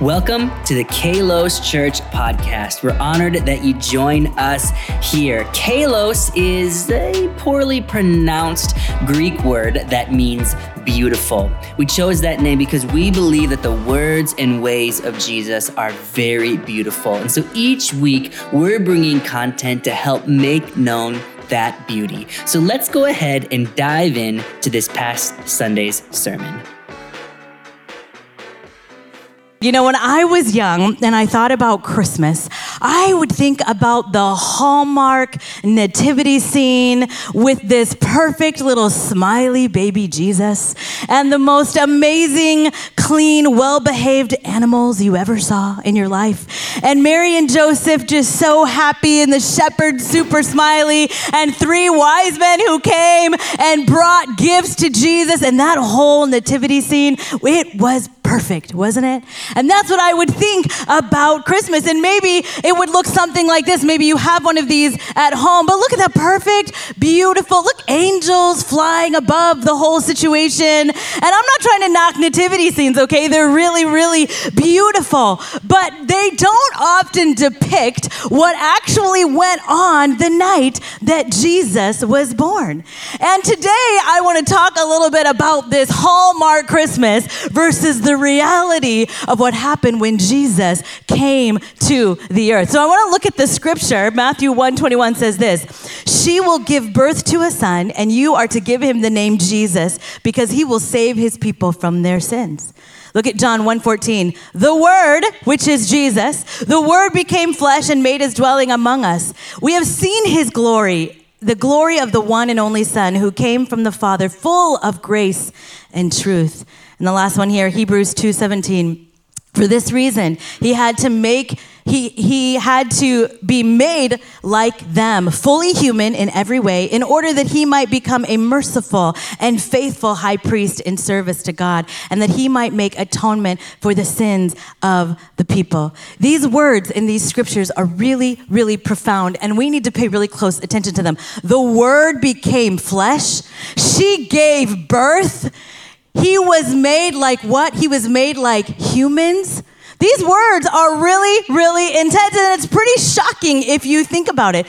Welcome to the Kalos Church podcast. We're honored that you join us here. Kalos is a poorly pronounced Greek word that means beautiful. We chose that name because we believe that the words and ways of Jesus are very beautiful. And so each week, we're bringing content to help make known that beauty. So let's go ahead and dive in to this past Sunday's sermon. You know, when I was young and I thought about Christmas, I would think about the Hallmark nativity scene with this perfect little smiley baby Jesus and the most amazing, clean, well behaved animals you ever saw in your life. And Mary and Joseph just so happy, and the shepherd super smiley, and three wise men who came and brought gifts to Jesus. And that whole nativity scene, it was perfect, wasn't it? And that's what I would think about Christmas. And maybe it would look something like this. Maybe you have one of these at home, but look at that perfect, beautiful, look, angels flying above the whole situation. And I'm not trying to knock nativity scenes, okay? They're really, really beautiful, but they don't often depict what actually went on the night that Jesus was born. And today I want to talk a little bit about this Hallmark Christmas versus the reality of what happened when Jesus came to the earth. So I want to look at the scripture. Matthew 121 says this She will give birth to a son, and you are to give him the name Jesus because he will save his people from their sins. Look at John 1:14. The word, which is Jesus, the word became flesh and made his dwelling among us. We have seen his glory, the glory of the one and only son who came from the Father, full of grace and truth. And the last one here, Hebrews 2:17. For this reason, he had to make he, he had to be made like them, fully human in every way, in order that he might become a merciful and faithful high priest in service to God, and that he might make atonement for the sins of the people. These words in these scriptures are really, really profound, and we need to pay really close attention to them. The word became flesh, she gave birth he was made like what? He was made like humans. These words are really, really intense, and it's pretty shocking if you think about it.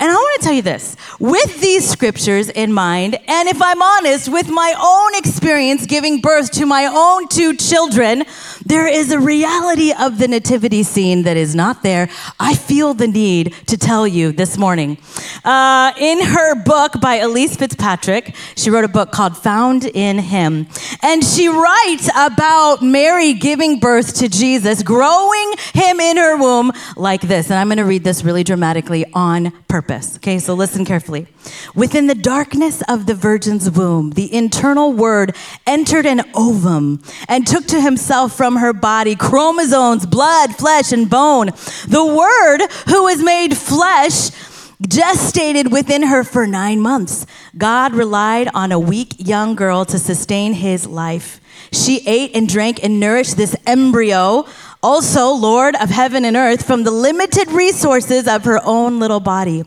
And I want to tell you this with these scriptures in mind, and if I'm honest, with my own experience giving birth to my own two children, there is a reality of the nativity scene that is not there. I feel the need to tell you this morning. Uh, in her book by Elyse Fitzpatrick, she wrote a book called Found in Him. And she writes about Mary giving birth to Jesus, growing him in her womb like this. And I'm going to read this really dramatically on purpose purpose. Okay, so listen carefully. Within the darkness of the virgin's womb, the internal word entered an ovum and took to himself from her body chromosomes, blood, flesh, and bone. The word who was made flesh gestated within her for nine months. God relied on a weak young girl to sustain his life. She ate and drank and nourished this embryo also, Lord of heaven and earth, from the limited resources of her own little body.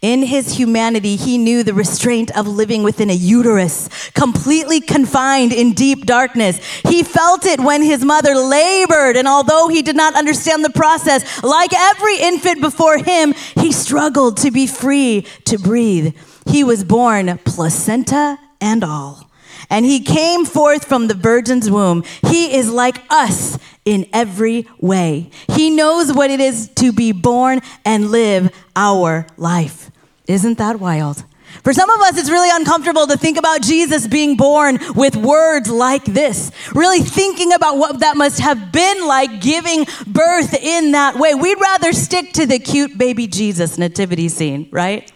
In his humanity, he knew the restraint of living within a uterus, completely confined in deep darkness. He felt it when his mother labored, and although he did not understand the process, like every infant before him, he struggled to be free to breathe. He was born placenta and all and he came forth from the virgin's womb. He is like us in every way. He knows what it is to be born and live our life. Isn't that wild? For some of us, it's really uncomfortable to think about Jesus being born with words like this, really thinking about what that must have been like giving birth in that way. We'd rather stick to the cute baby Jesus nativity scene, right?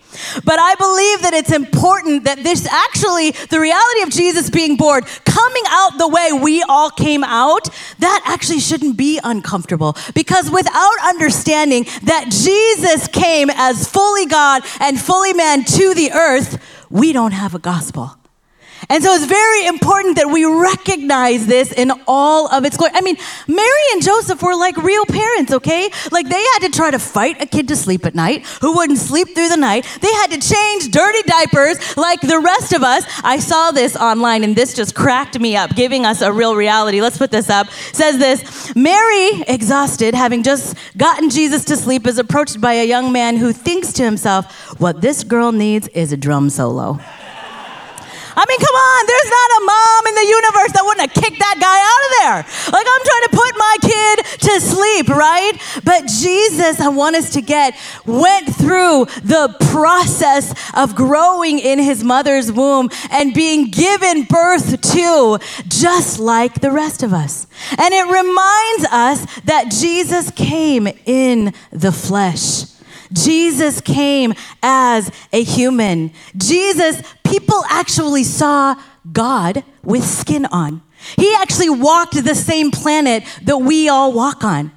But I believe that it's important that this actually, the reality of Jesus being born, coming out the way we all came out, that actually shouldn't be uncomfortable. Because without understanding that Jesus came as fully God and fully man to the earth, we don't have a gospel. And so it's very important that we recognize this in all of its glory. I mean, Mary and Joseph were like real parents, okay? Like they had to try to fight a kid to sleep at night who wouldn't sleep through the night. They had to change dirty diapers like the rest of us. I saw this online and this just cracked me up, giving us a real reality. Let's put this up. It says this Mary, exhausted, having just gotten Jesus to sleep, is approached by a young man who thinks to himself, What this girl needs is a drum solo. I mean, come on, there's not a mom in the universe that wouldn't have kicked that guy out of there. Like, I'm trying to put my kid to sleep, right? But Jesus, I want us to get, went through the process of growing in his mother's womb and being given birth to, just like the rest of us. And it reminds us that Jesus came in the flesh. Jesus came as a human. Jesus, people actually saw God with skin on. He actually walked the same planet that we all walk on.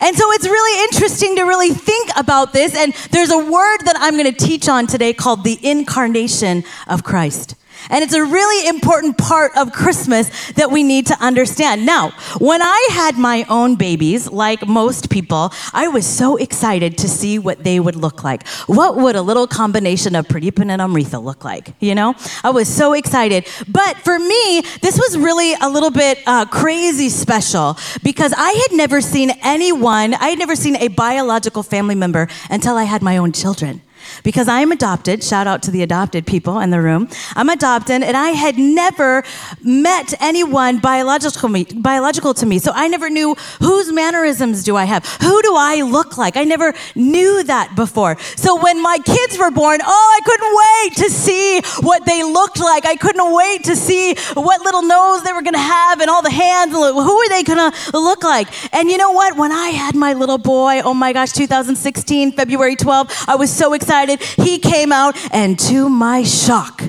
And so it's really interesting to really think about this. And there's a word that I'm going to teach on today called the incarnation of Christ. And it's a really important part of Christmas that we need to understand. Now, when I had my own babies, like most people, I was so excited to see what they would look like. What would a little combination of Pradeepan and Amreitha look like? You know, I was so excited. But for me, this was really a little bit uh, crazy special because I had never seen anyone, I had never seen a biological family member until I had my own children because I am adopted. Shout out to the adopted people in the room. I'm adopted, and I had never met anyone biological, me, biological to me. So I never knew whose mannerisms do I have? Who do I look like? I never knew that before. So when my kids were born, oh, I couldn't wait to see what they looked like. I couldn't wait to see what little nose they were going to have and all the hands. Who are they going to look like? And you know what? When I had my little boy, oh my gosh, 2016, February 12, I was so excited excited. He came out, and to my shock,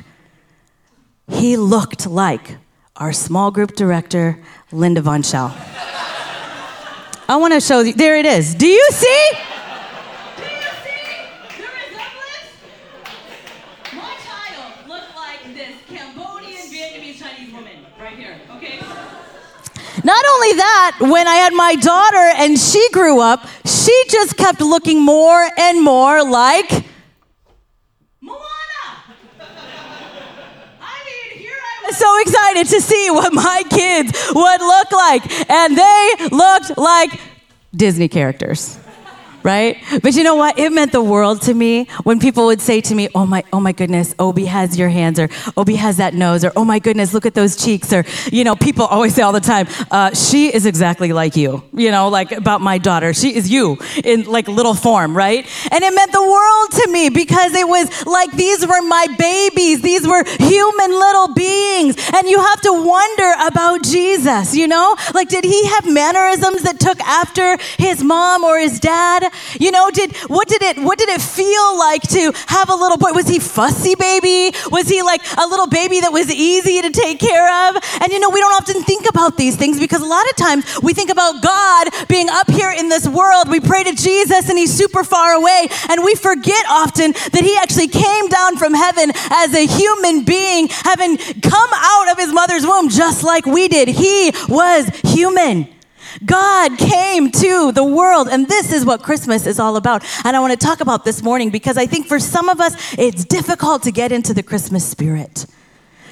he looked like our small group director, Linda Von Schell. I want to show you. There it is. Do you see? Do you see the resemblance? My child looked like this Cambodian, Vietnamese, Chinese woman right here, okay? Not only that, when I had my daughter and she grew up, she just kept looking more and more like so excited to see what my kids would look like. And they looked like Disney characters right? But you know what? It meant the world to me when people would say to me, "Oh my, oh my goodness, Obi has your hands," or "Obi has that nose," or "Oh my goodness, look at those cheeks," or you know, people always say all the time, uh, "She is exactly like you," you know, like about my daughter. She is you in like little form, right? And it meant the world to me because it was like these were my babies. These were human little beings, and you have to wonder about Jesus. You know, like did he have mannerisms that took after his mom or his dad? You know, did what did it what did it feel like to have a little boy? Was he fussy baby? Was he like a little baby that was easy to take care of? And you know, we don't often think about these things because a lot of times we think about God being up here in this world. We pray to Jesus and he's super far away, and we forget often that he actually came down from heaven as a human being, having come out of his mother's womb just like we did. He was human. God came to the world, and this is what Christmas is all about. And I want to talk about this morning because I think for some of us, it's difficult to get into the Christmas spirit.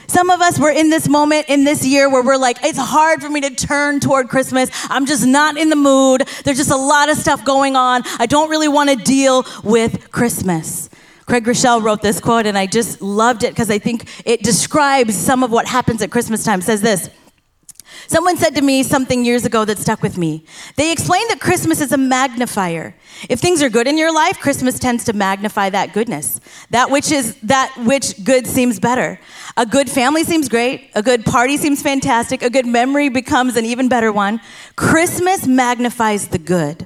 Some of us were in this moment in this year where we're like, it's hard for me to turn toward Christmas. I'm just not in the mood. There's just a lot of stuff going on. I don't really want to deal with Christmas. Craig Groeschel wrote this quote, and I just loved it because I think it describes some of what happens at Christmas time. It says this Someone said to me something years ago that stuck with me. They explained that Christmas is a magnifier. If things are good in your life, Christmas tends to magnify that goodness. That which is that which good seems better. A good family seems great, a good party seems fantastic, a good memory becomes an even better one. Christmas magnifies the good.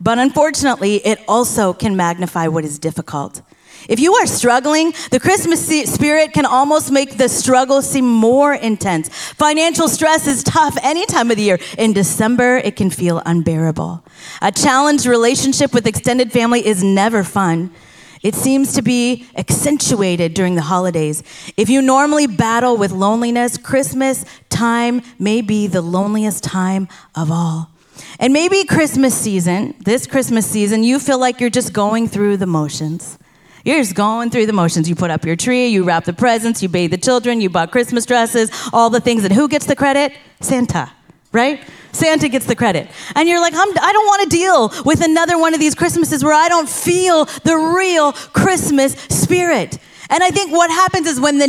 But unfortunately, it also can magnify what is difficult. If you are struggling, the Christmas spirit can almost make the struggle seem more intense. Financial stress is tough any time of the year. In December, it can feel unbearable. A challenged relationship with extended family is never fun. It seems to be accentuated during the holidays. If you normally battle with loneliness, Christmas time may be the loneliest time of all. And maybe Christmas season, this Christmas season, you feel like you're just going through the motions. You're just going through the motions. You put up your tree, you wrap the presents, you bathe the children, you bought Christmas dresses, all the things. And who gets the credit? Santa, right? Santa gets the credit. And you're like, I'm, I don't want to deal with another one of these Christmases where I don't feel the real Christmas spirit. And I think what happens is when the,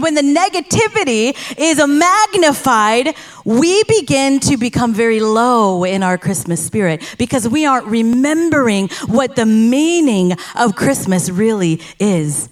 when the negativity is magnified, we begin to become very low in our Christmas spirit because we aren't remembering what the meaning of Christmas really is.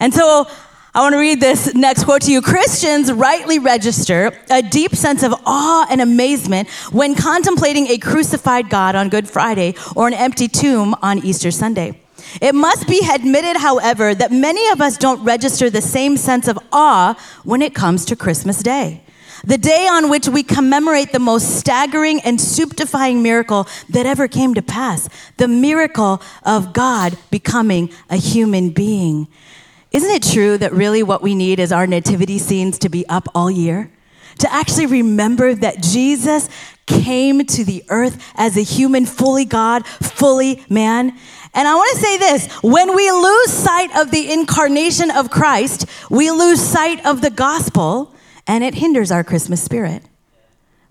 And so I want to read this next quote to you. Christians rightly register a deep sense of awe and amazement when contemplating a crucified God on Good Friday or an empty tomb on Easter Sunday. It must be admitted, however, that many of us don't register the same sense of awe when it comes to Christmas Day. The day on which we commemorate the most staggering and stupefying miracle that ever came to pass the miracle of God becoming a human being. Isn't it true that really what we need is our nativity scenes to be up all year? To actually remember that Jesus came to the earth as a human, fully God, fully man. And I want to say this when we lose sight of the incarnation of Christ, we lose sight of the gospel, and it hinders our Christmas spirit,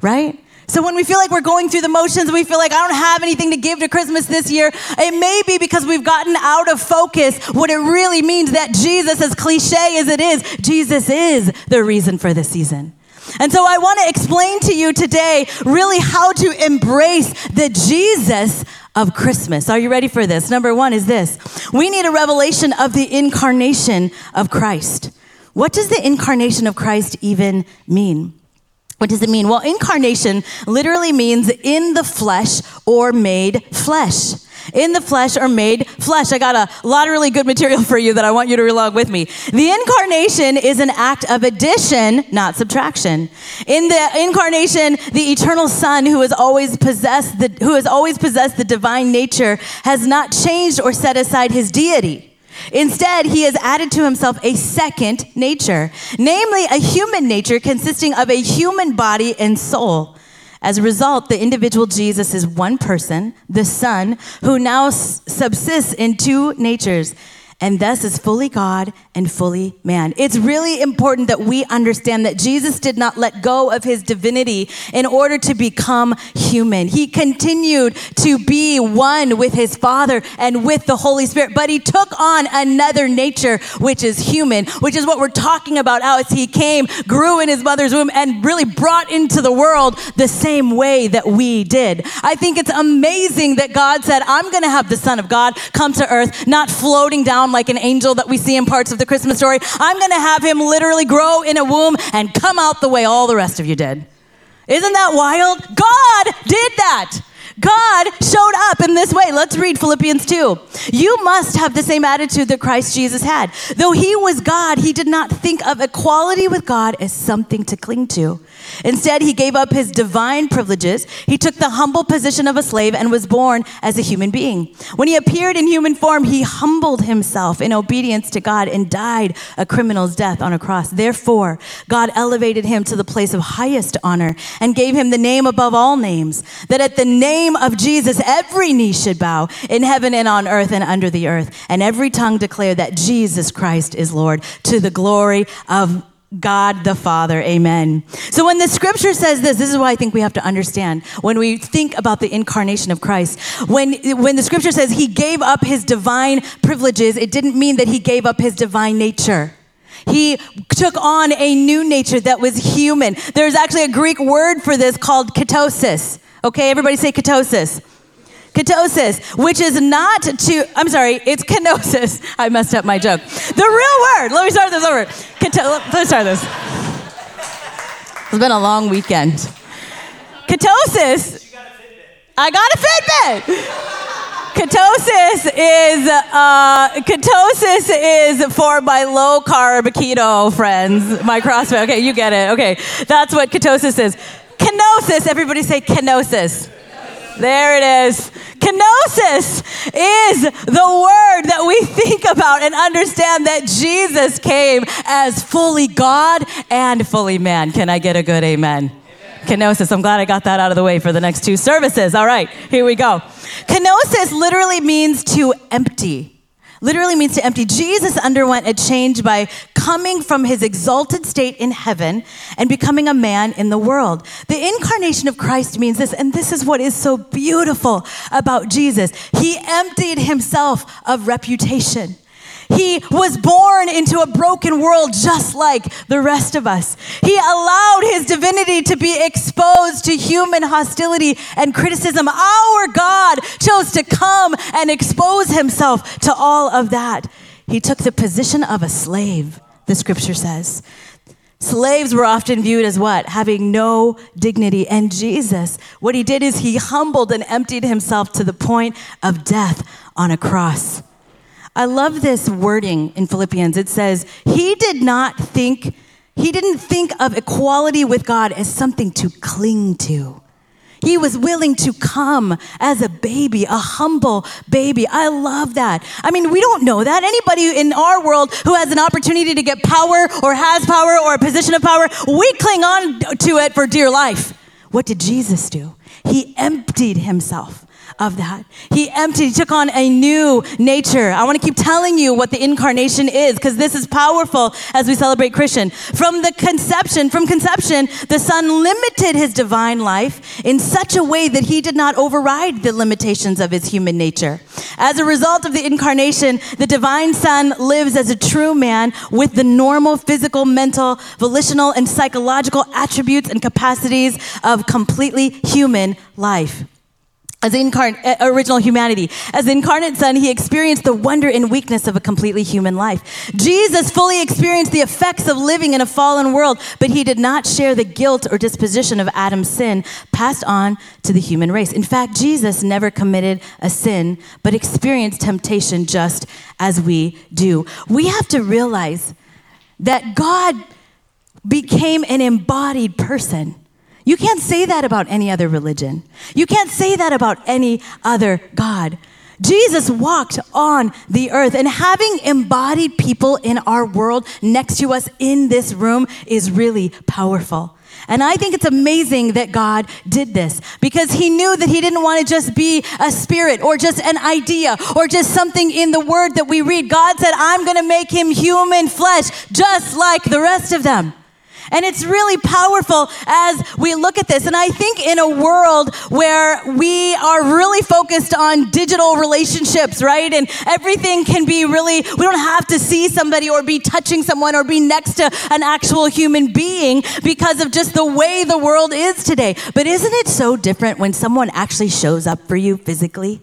right? So when we feel like we're going through the motions, we feel like I don't have anything to give to Christmas this year, it may be because we've gotten out of focus what it really means that Jesus, as cliche as it is, Jesus is the reason for the season. And so I want to explain to you today really how to embrace the Jesus of Christmas. Are you ready for this? Number one is this we need a revelation of the incarnation of Christ. What does the incarnation of Christ even mean? What does it mean? Well, incarnation literally means in the flesh or made flesh. In the flesh or made flesh. I got a lot of really good material for you that I want you to along with me. The incarnation is an act of addition, not subtraction. In the incarnation, the eternal Son who has always possessed the who has always possessed the divine nature has not changed or set aside his deity. Instead, he has added to himself a second nature, namely a human nature consisting of a human body and soul. As a result, the individual Jesus is one person, the Son, who now subsists in two natures and thus is fully God and fully man. It's really important that we understand that Jesus did not let go of his divinity in order to become human. He continued to be one with his Father and with the Holy Spirit, but he took on another nature, which is human, which is what we're talking about as he came, grew in his mother's womb, and really brought into the world the same way that we did. I think it's amazing that God said, I'm going to have the Son of God come to earth, not floating down like an angel that we see in parts of the Christmas story. I'm going to have him literally grow in a womb and come out the way all the rest of you did. Isn't that wild? God did that. God showed up in this way. Let's read Philippians 2. You must have the same attitude that Christ Jesus had. Though he was God, he did not think of equality with God as something to cling to. Instead, he gave up his divine privileges. He took the humble position of a slave and was born as a human being. When he appeared in human form, he humbled himself in obedience to God and died a criminal's death on a cross. Therefore, God elevated him to the place of highest honor and gave him the name above all names, that at the name of Jesus, every knee should bow in heaven and on earth and under the earth, and every tongue declare that Jesus Christ is Lord to the glory of God the Father. Amen. So when the scripture says this, this is why I think we have to understand when we think about the incarnation of Christ. When, when the scripture says he gave up his divine privileges, it didn't mean that he gave up his divine nature. He took on a new nature that was human. There's actually a Greek word for this called ketosis. Okay, everybody say ketosis ketosis, which is not to, I'm sorry, it's kenosis. I messed up my joke. The real word, let me start this over. Keto, let me start this. It's been a long weekend. Ketosis. I got a Fitbit. Ketosis is uh, ketosis is for my low carb keto friends, my CrossFit. Okay, you get it. Okay, that's what ketosis is. Kenosis. Everybody say kenosis. There it is. Kenosis is the word that we think about and understand that Jesus came as fully God and fully man. Can I get a good amen? Kenosis. I'm glad I got that out of the way for the next two services. All right, here we go. Kenosis literally means to empty. Literally means to empty. Jesus underwent a change by coming from his exalted state in heaven and becoming a man in the world. The incarnation of Christ means this, and this is what is so beautiful about Jesus. He emptied himself of reputation. He was born into a broken world just like the rest of us. He allowed his divinity to be exposed to human hostility and criticism. Our God chose to come and expose himself to all of that. He took the position of a slave, the scripture says. Slaves were often viewed as what? Having no dignity. And Jesus, what he did is he humbled and emptied himself to the point of death on a cross. I love this wording in Philippians. It says, He did not think, He didn't think of equality with God as something to cling to. He was willing to come as a baby, a humble baby. I love that. I mean, we don't know that. Anybody in our world who has an opportunity to get power or has power or a position of power, we cling on to it for dear life. What did Jesus do? He emptied himself of that. He emptied, he took on a new nature. I want to keep telling you what the incarnation is because this is powerful as we celebrate Christian. From the conception, from conception, the Son limited his divine life in such a way that he did not override the limitations of his human nature. As a result of the incarnation, the divine Son lives as a true man with the normal physical, mental, volitional, and psychological attributes and capacities of completely human life as incarnate, original humanity. As the incarnate son, he experienced the wonder and weakness of a completely human life. Jesus fully experienced the effects of living in a fallen world, but he did not share the guilt or disposition of Adam's sin passed on to the human race. In fact, Jesus never committed a sin, but experienced temptation just as we do. We have to realize that God became an embodied person. You can't say that about any other religion. You can't say that about any other God. Jesus walked on the earth, and having embodied people in our world next to us in this room is really powerful. And I think it's amazing that God did this because he knew that he didn't want to just be a spirit or just an idea or just something in the word that we read. God said, I'm going to make him human flesh just like the rest of them. And it's really powerful as we look at this. And I think in a world where we are really focused on digital relationships, right? And everything can be really, we don't have to see somebody or be touching someone or be next to an actual human being because of just the way the world is today. But isn't it so different when someone actually shows up for you physically?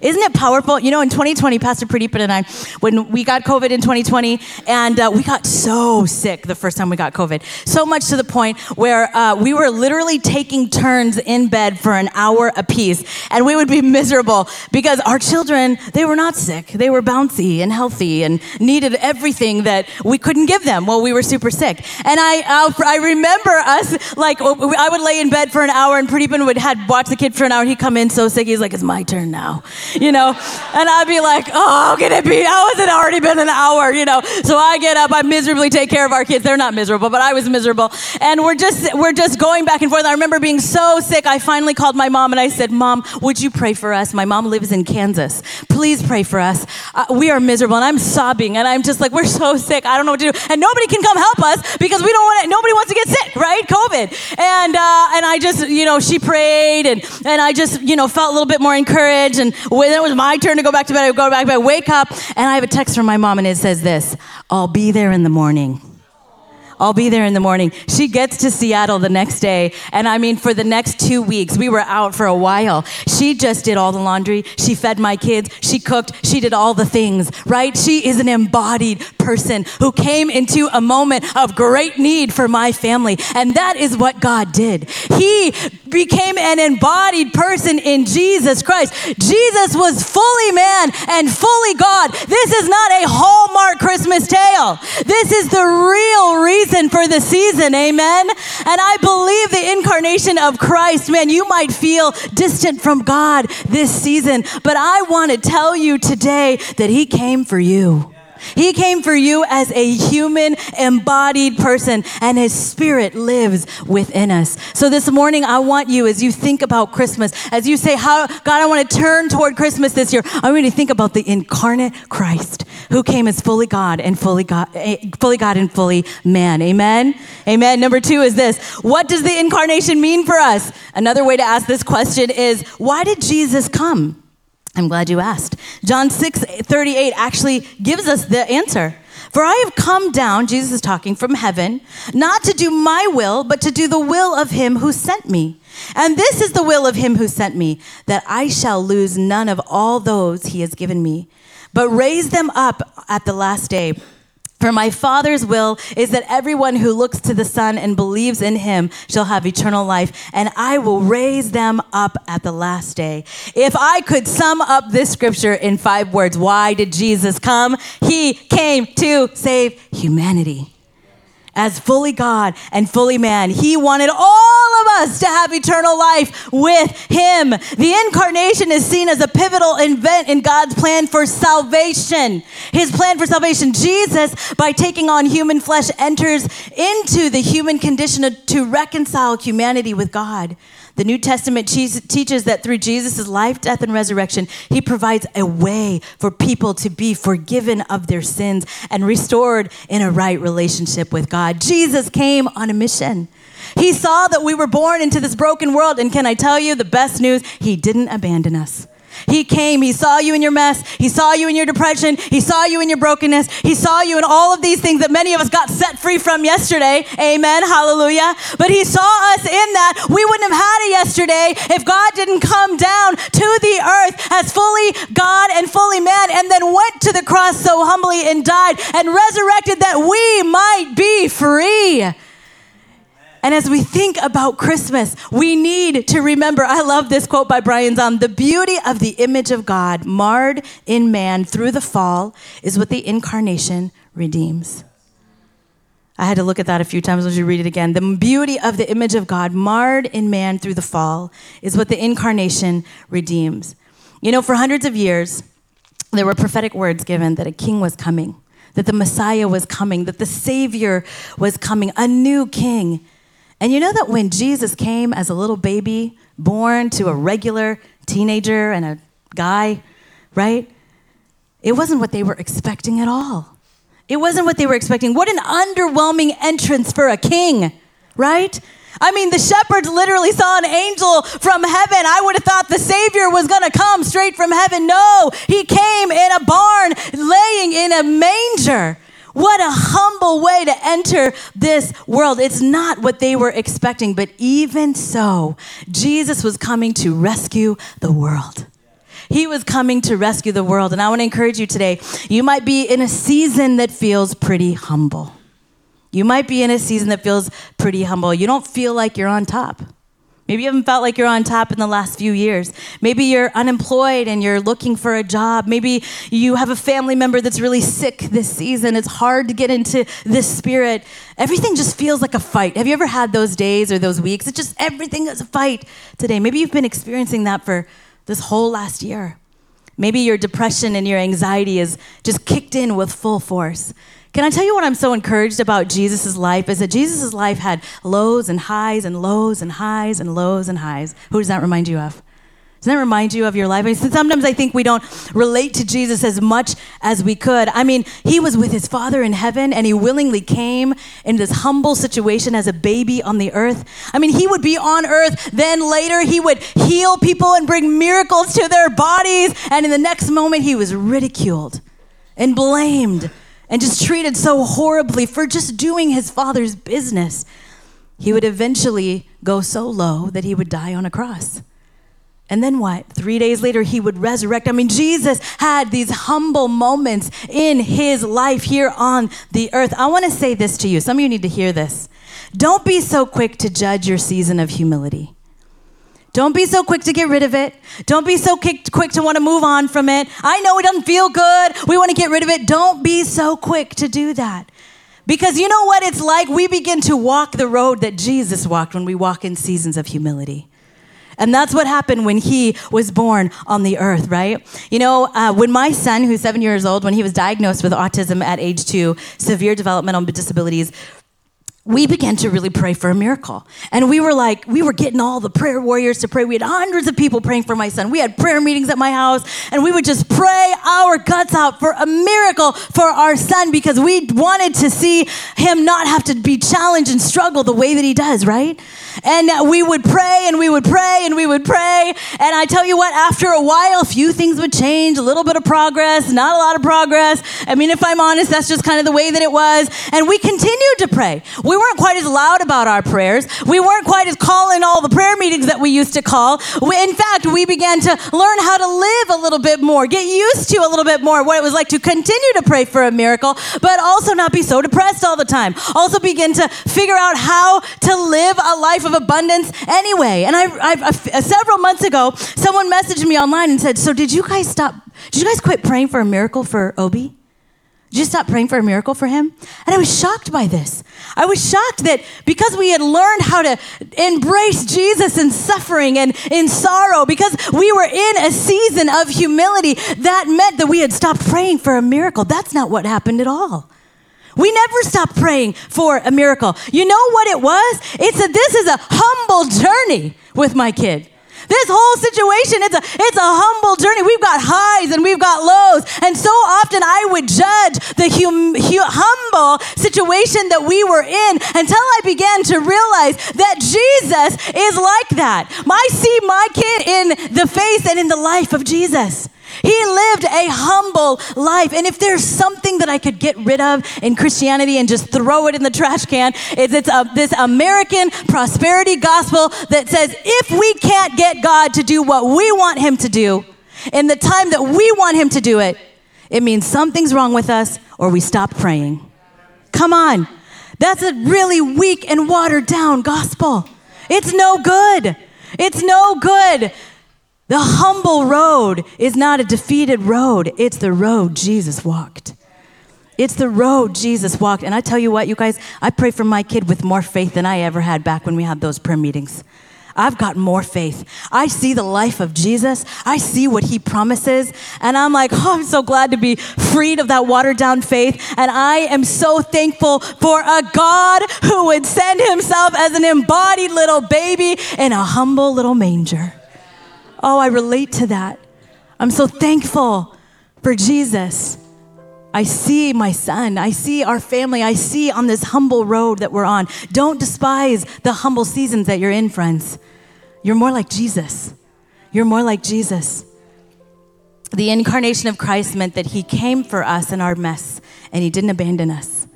Isn't it powerful? You know, in 2020, Pastor Pradeepan and I, when we got COVID in 2020, and uh, we got so sick the first time we got COVID, so much to the point where uh, we were literally taking turns in bed for an hour apiece, and we would be miserable because our children, they were not sick. They were bouncy and healthy and needed everything that we couldn't give them while we were super sick. And I, uh, I remember us, like, I would lay in bed for an hour, and Pradeepan would had watch the kid for an hour. and He'd come in so sick, he's like, it's my turn now. you know? And I'd be like, oh, can it be? How has it already been an hour, you know? So I get up, I miserably take care of our kids. They're not miserable, but I was miserable. And we're just, we're just going back and forth. I remember being so sick, I finally called my mom and I said, Mom, would you pray for us? My mom lives in Kansas. Please pray for us. Uh, we are miserable. And I'm sobbing and I'm just like, we're so sick. I don't know what to do. And nobody can come help us because we don't want to, nobody wants to get sick, right? COVID. And, uh, and I just, you know, she prayed and, and I just, you know, felt a little bit more encouraged. And when it was my turn to go back to bed, I would go back to bed, wake up, and I have a text from my mom, and it says this I'll be there in the morning. I'll be there in the morning. She gets to Seattle the next day. And I mean, for the next two weeks, we were out for a while. She just did all the laundry. She fed my kids. She cooked. She did all the things, right? She is an embodied person who came into a moment of great need for my family. And that is what God did. He became an embodied person in Jesus Christ. Jesus was fully man and fully God. This is not a Hallmark Christmas tale. This is the real reason reason for the season. Amen. And I believe the incarnation of Christ, man, you might feel distant from God this season, but I want to tell you today that He came for you. He came for you as a human embodied person, and His Spirit lives within us. So this morning, I want you, as you think about Christmas, as you say, "How God, I want to turn toward Christmas this year," I want you to think about the incarnate Christ who came as fully God and fully God, eh, fully God and fully man. Amen. Amen. Number two is this: What does the incarnation mean for us? Another way to ask this question is, Why did Jesus come? I'm glad you asked. John 6 38 actually gives us the answer. For I have come down, Jesus is talking from heaven, not to do my will, but to do the will of him who sent me. And this is the will of him who sent me, that I shall lose none of all those he has given me, but raise them up at the last day. For my Father's will is that everyone who looks to the Son and believes in him shall have eternal life, and I will raise them up at the last day. If I could sum up this scripture in five words, why did Jesus come? He came to save humanity as fully God and fully man. He wanted all of us to have eternal life with Him. The incarnation is seen as a pivotal event in God's plan for salvation. His plan for salvation. Jesus, by taking on human flesh, enters into the human condition to reconcile humanity with God. The New Testament teaches that through Jesus' life, death, and resurrection, he provides a way for people to be forgiven of their sins and restored in a right relationship with God. Jesus came on a mission. He saw that we were born into this broken world, and can I tell you the best news? He didn't abandon us. He came, He saw you in your mess, He saw you in your depression, He saw you in your brokenness, He saw you in all of these things that many of us got set free from yesterday. Amen, hallelujah. But He saw us in that. We wouldn't have had it yesterday if God didn't come down to the earth as fully God and fully man and then went to the cross so humbly and died and resurrected that we might be free. And as we think about Christmas, we need to remember I love this quote by Brian Zahnd the beauty of the image of God marred in man through the fall is what the incarnation redeems. I had to look at that a few times as you read it again. The beauty of the image of God marred in man through the fall is what the incarnation redeems. You know, for hundreds of years, there were prophetic words given that a king was coming, that the Messiah was coming, that the Savior was coming, a new king. And you know that when Jesus came as a little baby, born to a regular teenager and a guy, right? It wasn't what they were expecting at all. It wasn't what they were expecting. What an underwhelming entrance for a king, right? I mean, the shepherds literally saw an angel from heaven. I would have thought the Savior was going to come straight from heaven. No, he came in a barn, laying in a manger. What a humble way to enter this world. It's not what they were expecting, but even so, Jesus was coming to rescue the world. He was coming to rescue the world. And I want to encourage you today you might be in a season that feels pretty humble. You might be in a season that feels pretty humble. You don't feel like you're on top. Maybe you haven't felt like you're on top in the last few years. Maybe you're unemployed and you're looking for a job. Maybe you have a family member that's really sick this season. It's hard to get into this spirit. Everything just feels like a fight. Have you ever had those days or those weeks? It's just everything is a fight today. Maybe you've been experiencing that for this whole last year. Maybe your depression and your anxiety is just kicked in with full force. Can I tell you what I'm so encouraged about Jesus' life is that Jesus' life had lows and highs and lows and highs and lows and highs. Who does that remind you of? Does that remind you of your life? I mean, sometimes I think we don't relate to Jesus as much as we could. I mean, he was with his Father in heaven and he willingly came in this humble situation as a baby on the earth. I mean, he would be on earth, then later he would heal people and bring miracles to their bodies. And in the next moment, he was ridiculed and blamed and just treated so horribly for just doing his father's business, he would eventually go so low that he would die on a cross. And then what? Three days later, he would resurrect. I mean, Jesus had these humble moments in his life here on the earth. I want to say this to you. Some of you need to hear this. Don't be so quick to judge your season of humility. Don't be so quick to get rid of it. Don't be so quick, to want to move on from it. I know it doesn't feel good. We want to get rid of it. Don't be so quick to do that. Because you know what it's like? We begin to walk the road that Jesus walked when we walk in seasons of humility. And that's what happened when he was born on the earth, right? You know, uh, when my son, who's seven years old, when he was diagnosed with autism at age two, severe developmental disabilities, we began to really pray for a miracle. And we were like, we were getting all the prayer warriors to pray. We had hundreds of people praying for my son. We had prayer meetings at my house, and we would just pray our guts out for a miracle for our son because we wanted to see him not have to be challenged and struggle the way that he does, right? And we would pray and we would pray and we would pray. And I tell you what, after a while, a few things would change, a little bit of progress, not a lot of progress. I mean, if I'm honest, that's just kind of the way that it was. And we continued to pray. We weren't quite as loud about our prayers. We weren't quite as calling all the prayer meetings that we used to call. We, in fact, we began to learn how to live a little bit more, get used to a little bit more what it was like to continue to pray for a miracle, but also not be so depressed all the time. Also begin to figure out how to live a life of abundance anyway. And I, I, I, several months ago, someone messaged me online and said, "So did you guys stop? Did you guys quit praying for a miracle for Obi?" Did you stop praying for a miracle for him? And I was shocked by this. I was shocked that because we had learned how to embrace Jesus in suffering and in sorrow, because we were in a season of humility, that meant that we had stopped praying for a miracle. That's not what happened at all. We never stop praying for a miracle. You know what it was? It's a this is a humble journey with my kid. This whole situation, it's a, it's a humble journey. We've got highs and we've got lows. And so often I would judge the hum, hum, humble situation that we were in until I began to realize that Jesus is like that. I see my kid in the face and in the life of Jesus. He lived a humble life. And if there's something that I could get rid of in Christianity and just throw it in the trash can, it's a, this American prosperity gospel that says if we can't get God to do what we want him to do in the time that we want him to do it, it means something's wrong with us or we stop praying. Come on. That's a really weak and watered down gospel. It's no good. It's no good. The humble road is not a defeated road, it's the road Jesus walked. It's the road Jesus walked. And I tell you what, you guys, I pray for my kid with more faith than I ever had back when we had those prayer meetings. I've got more faith. I see the life of Jesus. I see what he promises. And I'm like, oh, I'm so glad to be freed of that watered down faith. And I am so thankful for a God who would send himself as an embodied little baby in a humble little manger. Oh, I relate to that. I'm so thankful for Jesus. I see my son. I see our family. I see on this humble road that we're on. Don't despise the humble seasons that you're in, friends. You're more like Jesus. You're more like Jesus. The incarnation of Christ meant that he came for us in our mess and he didn't abandon us.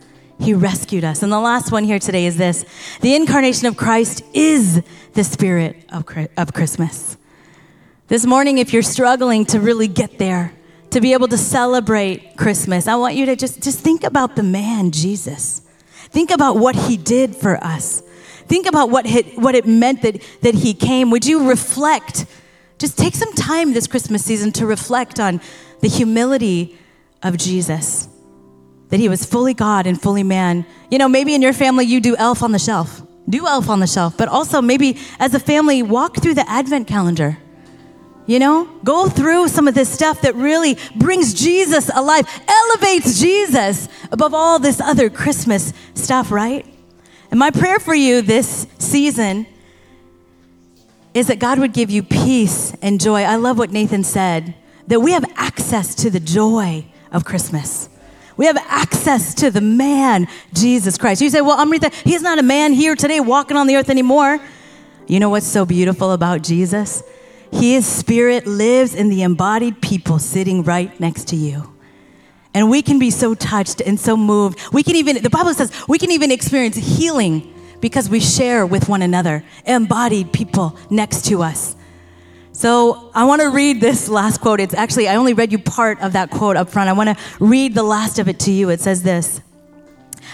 He rescued us. And the last one here today is this the incarnation of Christ is the spirit of, of Christmas. This morning, if you're struggling to really get there, to be able to celebrate Christmas, I want you to just, just think about the man, Jesus. Think about what he did for us. Think about what it, what it meant that, that he came. Would you reflect? Just take some time this Christmas season to reflect on the humility of Jesus, that he was fully God and fully man. You know, maybe in your family you do elf on the shelf. Do elf on the shelf, but also maybe as a family, walk through the advent calendar you know, go through some of this stuff that really brings Jesus alive, elevates Jesus above all this other Christmas stuff, right? And my prayer for you this season is that God would give you peace and joy. I love what Nathan said that we have access to the joy of Christmas. We have access to the man, Jesus Christ. You say, well, Amreitha, he's not a man here today walking on the earth anymore. You know what's so beautiful about Jesus? His spirit lives in the embodied people sitting right next to you. And we can be so touched and so moved. We can even, the Bible says, we can even experience healing because we share with one another, embodied people next to us. So I want to read this last quote. It's actually, I only read you part of that quote up front. I want to read the last of it to you. It says this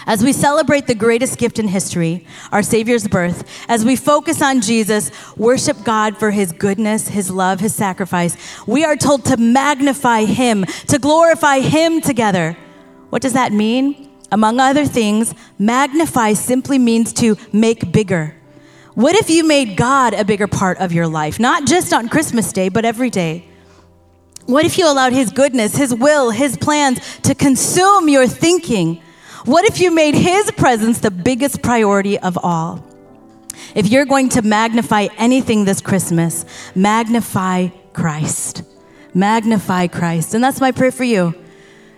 as we celebrate the greatest gift in history, our Savior's birth, as we focus on Jesus, worship God for his goodness, his love, his sacrifice, we are told to magnify him, to glorify him together. What does that mean? Among other things, magnify simply means to make bigger. What if you made God a bigger part of your life, not just on Christmas Day, but every day? What if you allowed His goodness, His will, His plans to consume your thinking? What if you made His presence the biggest priority of all? If you're going to magnify anything this Christmas, magnify Christ. Magnify Christ. And that's my prayer for you.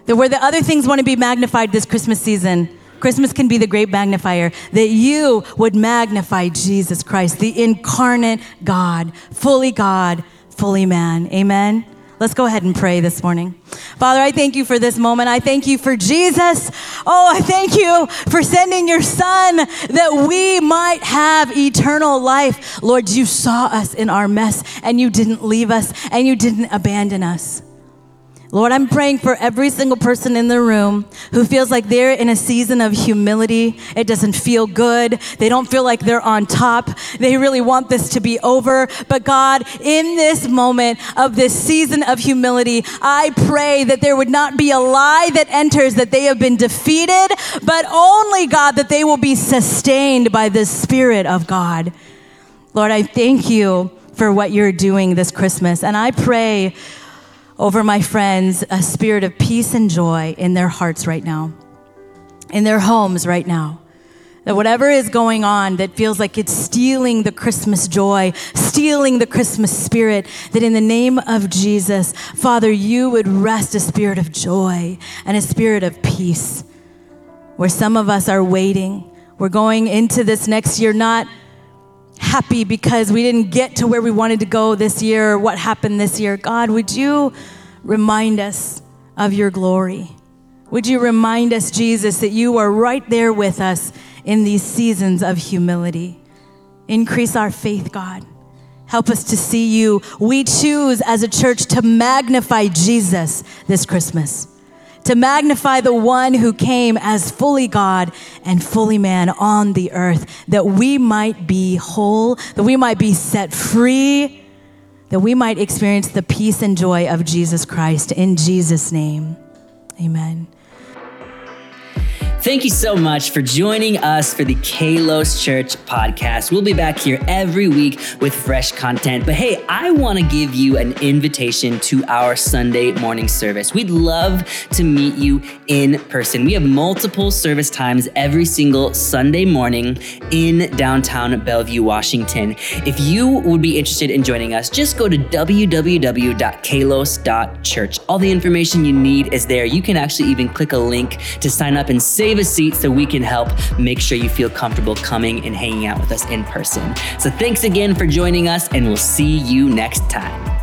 That where the other things want to be magnified this Christmas season, Christmas can be the great magnifier, that you would magnify Jesus Christ, the incarnate God, fully God, fully man. Amen. Let's go ahead and pray this morning. Father, I thank you for this moment. I thank you for Jesus. Oh, I thank you for sending your son that we might have eternal life. Lord, you saw us in our mess and you didn't leave us and you didn't abandon us. Lord, I'm praying for every single person in the room who feels like they're in a season of humility. It doesn't feel good. They don't feel like they're on top. They really want this to be over. But God, in this moment of this season of humility, I pray that there would not be a lie that enters that they have been defeated, but only, God, that they will be sustained by the Spirit of God. Lord, I thank you for what you're doing this Christmas. And I pray over my friends a spirit of peace and joy in their hearts right now, in their homes right now. That whatever is going on that feels like it's stealing the Christmas joy, stealing the Christmas spirit, that in the name of Jesus, Father, you would rest a spirit of joy and a spirit of peace. Where some of us are waiting, we're going into this next year not happy because we didn't get to where we wanted to go this year what happened this year. God, would you remind us of your glory? Would you remind us, Jesus, that you are right there with us in these seasons of humility? Increase our faith, God. Help us to see you. We choose as a church to magnify Jesus this Christmas to magnify the one who came as fully God and fully man on the earth, that we might be whole, that we might be set free, that we might experience the peace and joy of Jesus Christ. In Jesus' name, amen. Thank you so much for joining us for the Kalos Church podcast. We'll be back here every week with fresh content. But hey, I want to give you an invitation to our Sunday morning service. We'd love to meet you in person. We have multiple service times every single Sunday morning in downtown Bellevue, Washington. If you would be interested in joining us, just go to www.kalos.church. All the information you need is there. You can actually even click a link to sign up and save save a seat so we can help make sure you feel comfortable coming and hanging out with us in person. So thanks again for joining us, and we'll see you next time.